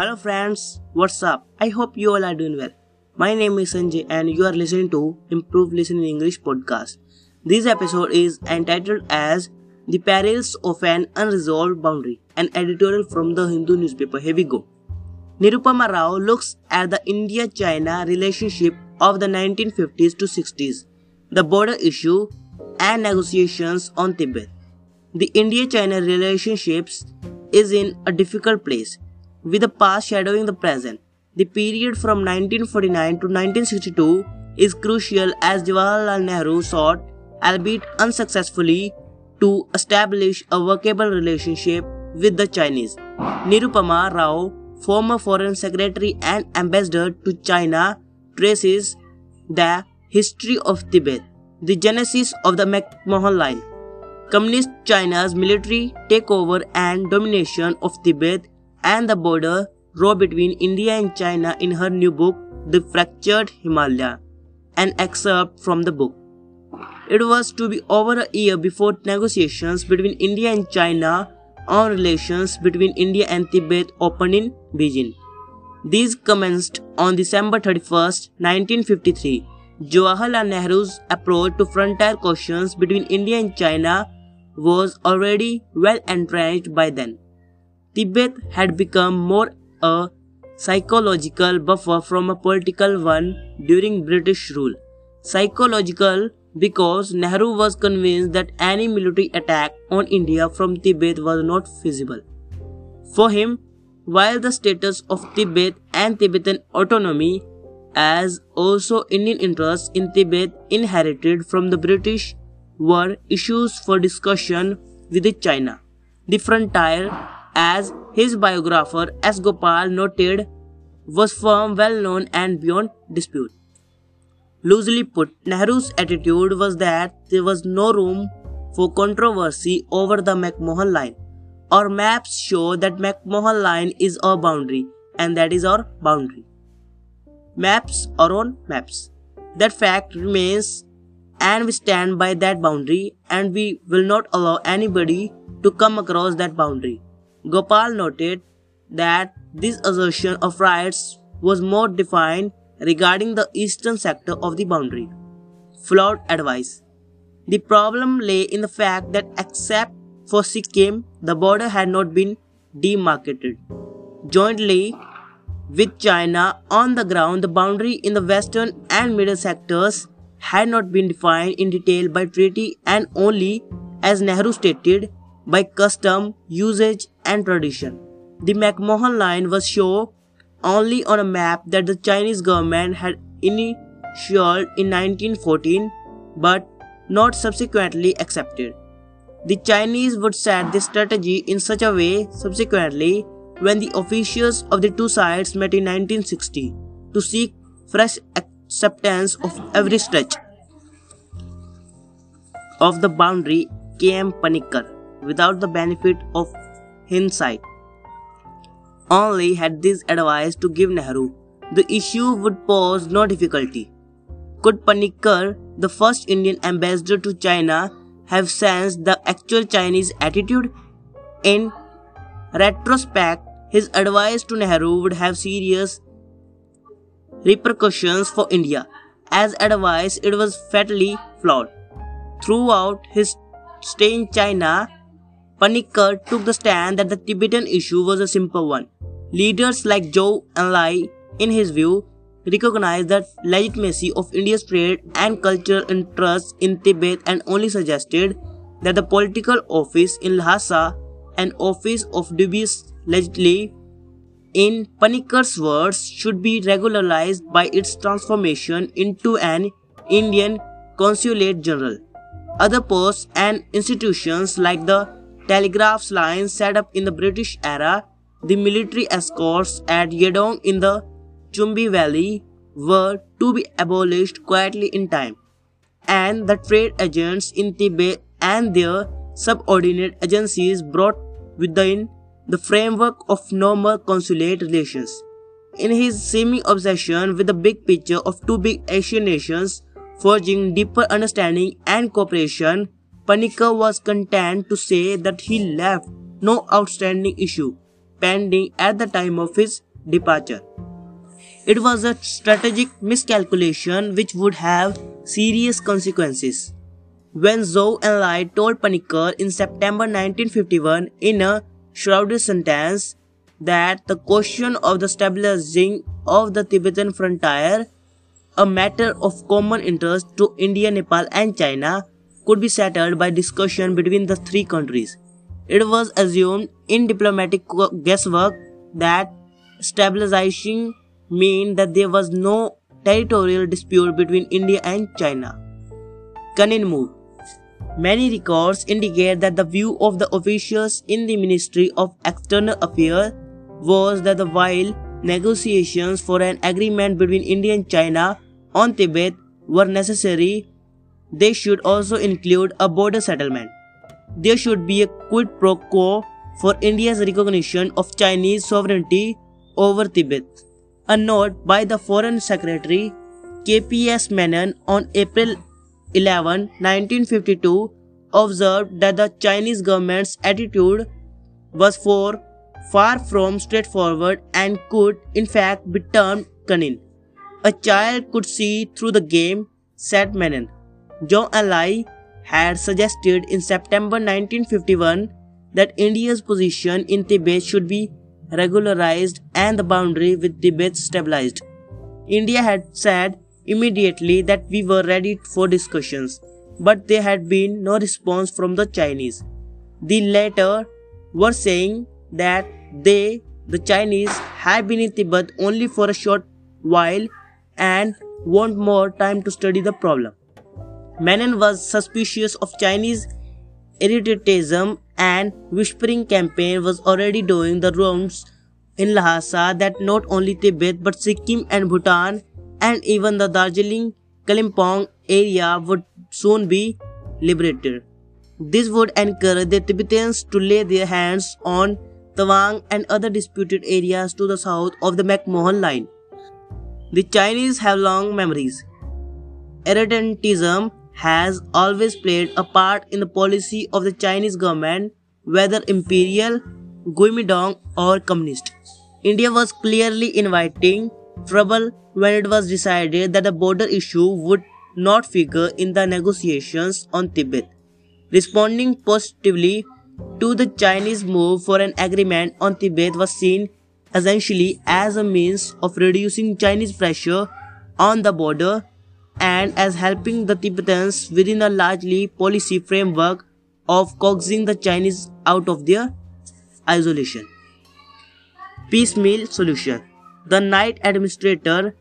Hello friends, what's up? I hope you all are doing well. My name is Sanjay and you are listening to Improve Listening English podcast. This episode is entitled as The Perils of an Unresolved Boundary, an editorial from the Hindu newspaper. Here we go. Nirupama Rao looks at the India-China relationship of the 1950s to 60s, the border issue and negotiations on Tibet. The India-China relationships is in a difficult place, with the past shadowing the present. The period from 1949 to 1962 is crucial as Jawaharlal Nehru sought, albeit unsuccessfully, to establish a workable relationship with the Chinese. Nirupama Rao, former foreign secretary and ambassador to China, traces the history of Tibet, the genesis of the McMahon Line, Communist China's military takeover and domination of Tibet and the border row between India and China in her new book, The Fractured Himalaya. An excerpt from the book. It was to be over a year before negotiations between India and China on relations between India and Tibet opened in Beijing. These commenced on December 31, 1953. Jawaharlal Nehru's approach to frontier questions between India and China was already well entrenched by then. Tibet had become more a psychological buffer from a political one during British rule. Psychological because Nehru was convinced that any military attack on India from Tibet was not feasible. For him, while the status of Tibet and Tibetan autonomy as also Indian interests in Tibet inherited from the British were issues for discussion with China. The frontier, as his biographer S. Gopal noted, was firm, well known, and beyond dispute. Loosely put, Nehru's attitude was that there was no room for controversy over the McMahon Line. Our maps show that McMahon Line is our boundary, and that is our boundary. Maps are on maps. That fact remains and we stand by that boundary and we will not allow anybody to come across that boundary. Gopal noted that this assertion of rights was more defined regarding the eastern sector of the boundary. Flawed advice. The problem lay in the fact that except for Sikkim, the border had not been demarcated. Jointly with China on the ground, the boundary in the western and middle sectors had not been defined in detail by treaty and only, as Nehru stated, by custom, usage, and tradition. The McMahon Line was shown only on a map that the Chinese government had initialed in 1914 but not subsequently accepted. The Chinese would set this strategy in such a way subsequently when the officials of the two sides met in 1960 to seek fresh acceptance of every stretch of the boundary came Panikkar without the benefit of hindsight. Only had this advice to give Nehru, the issue would pose no difficulty. Could Panikkar, the first Indian ambassador to China, have sensed the actual Chinese attitude? In retrospect, his advice to Nehru would have serious repercussions for India. As advice, it was fatally flawed. Throughout his stay in China, Panikkar took the stand that the Tibetan issue was a simple one. Leaders like Zhou Enlai, in his view, recognized the legitimacy of India's trade and cultural interests in Tibet and only suggested that the political office in Lhasa, an office of dubious legitimacy, in Panikkar's words, should be regularized by its transformation into an Indian consulate general. Other posts and institutions like the telegraph lines set up in the British era, the military escorts at Yedong in the Chumbi Valley were to be abolished quietly in time, and the trade agents in Tibet and their subordinate agencies brought within the framework of normal consulate relations. In his seeming obsession with the big picture of two big Asian nations forging deeper understanding and cooperation, Panikkar was content to say that he left no outstanding issue pending at the time of his departure. It was a strategic miscalculation which would have serious consequences. When Zhou Enlai told Panikkar in September 1951 in a shrouded sentence that the question of the stabilizing of the Tibetan frontier, a matter of common interest to India, Nepal and China, could be settled by discussion between the three countries. It was assumed in diplomatic guesswork that stabilizing meant that there was no territorial dispute between India and China. Cunin move. Many records indicate that the view of the officials in the Ministry of External Affairs was that while negotiations for an agreement between India and China on Tibet were necessary, they should also include a border settlement. There should be a quid pro quo for India's recognition of Chinese sovereignty over Tibet. A note by the Foreign Secretary KPS Menon on April 11, 1952 observed that the Chinese government's attitude was for far from straightforward and could in fact be termed cunning. A child could see through the game, said Menon. Zhou Enlai had suggested in September 1951 that India's position in Tibet should be regularized and the boundary with Tibet stabilized. India had said immediately that we were ready for discussions, but there had been no response from the Chinese. The latter were saying that they, the Chinese, had been in Tibet only for a short while and want more time to study the problem. Menon was suspicious of Chinese irredentism and whispering campaign was already doing the rounds in Lhasa that not only Tibet but Sikkim and Bhutan and even the Darjeeling Kalimpong area would soon be liberated. This would encourage the Tibetans to lay their hands on Tawang and other disputed areas to the south of the McMahon line. The Chinese have long memories. Irredentism has always played a part in the policy of the Chinese government, whether imperial, Guomindang, or communist. India was clearly inviting trouble when it was decided that the border issue would not figure in the negotiations on Tibet. Responding positively to the Chinese move for an agreement on Tibet was seen essentially as a means of reducing Chinese pressure on the border and as helping the Tibetans within a largely policy framework of coaxing the Chinese out of their isolation. Piecemeal solution. The knight administrator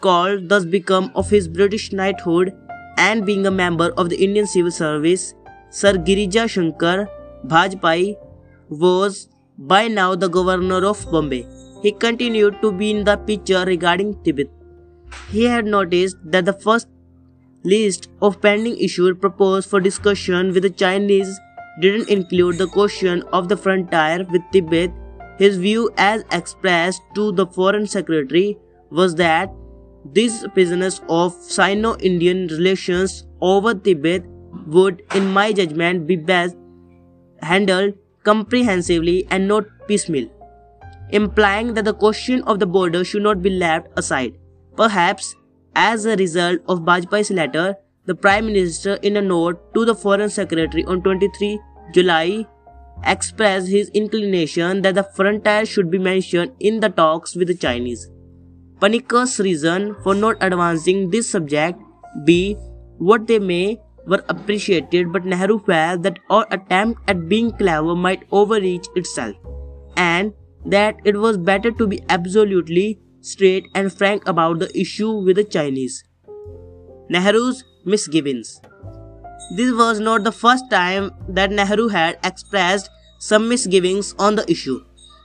called thus become of his British knighthood and being a member of the Indian Civil Service, Sir Girija Shankar Bajpai was by now the governor of Bombay. He continued to be in the picture regarding Tibet. He had noticed that the first list of pending issues proposed for discussion with the Chinese didn't include the question of the frontier with Tibet. His view, as expressed to the Foreign Secretary, was that this business of Sino Indian relations over Tibet would, in my judgment, be best handled comprehensively and not piecemeal, implying that the question of the border should not be left aside. Perhaps, as a result of Bajpai's letter, the Prime Minister, in a note to the Foreign Secretary on 23 July, expressed his inclination that the frontier should be mentioned in the talks with the Chinese. Panikkar's reason for not advancing this subject be what they may were appreciated, but Nehru felt that our attempt at being clever might overreach itself, and that it was better to be absolutely straight and frank about the issue with the Chinese. Nehru's misgivings. This was not the first time that Nehru had expressed some misgivings on the issue.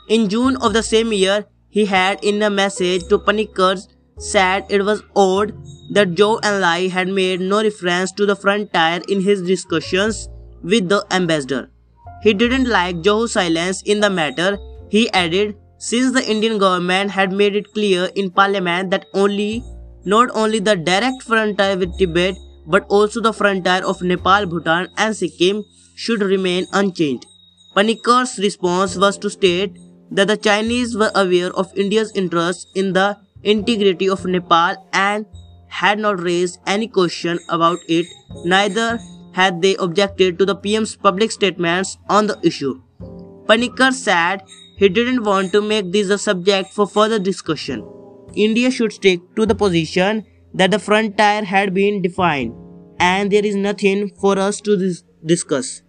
In June of the same year, he had in a message to Panikkar said it was odd that Zhou Enlai had made no reference to the frontier in his discussions with the ambassador. He didn't like Zhou's silence in the matter. He added, since the Indian government had made it clear in parliament that only not only the direct frontier with Tibet but also the frontier of Nepal, Bhutan and Sikkim should remain unchanged. Panikkar's response was to state that the Chinese were aware of India's interest in the integrity of Nepal and had not raised any question about it, neither had they objected to the PM's public statements on the issue. Panikkar said he didn't want to make this a subject for further discussion. India should stick to the position that the frontier had been defined and there is nothing for us to dis- discuss.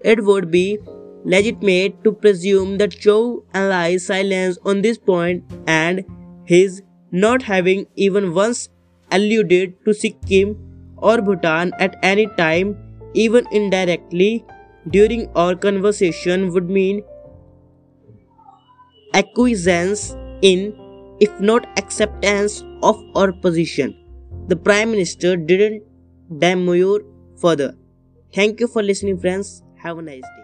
It would be legitimate to presume that Zhou Enlai's silence on this point and his not having even once alluded to Sikkim or Bhutan at any time, even indirectly, during our conversation would mean acquiescence in, if not acceptance of our position. The Prime Minister didn't demur further. Thank you for listening, friends. Have a nice day.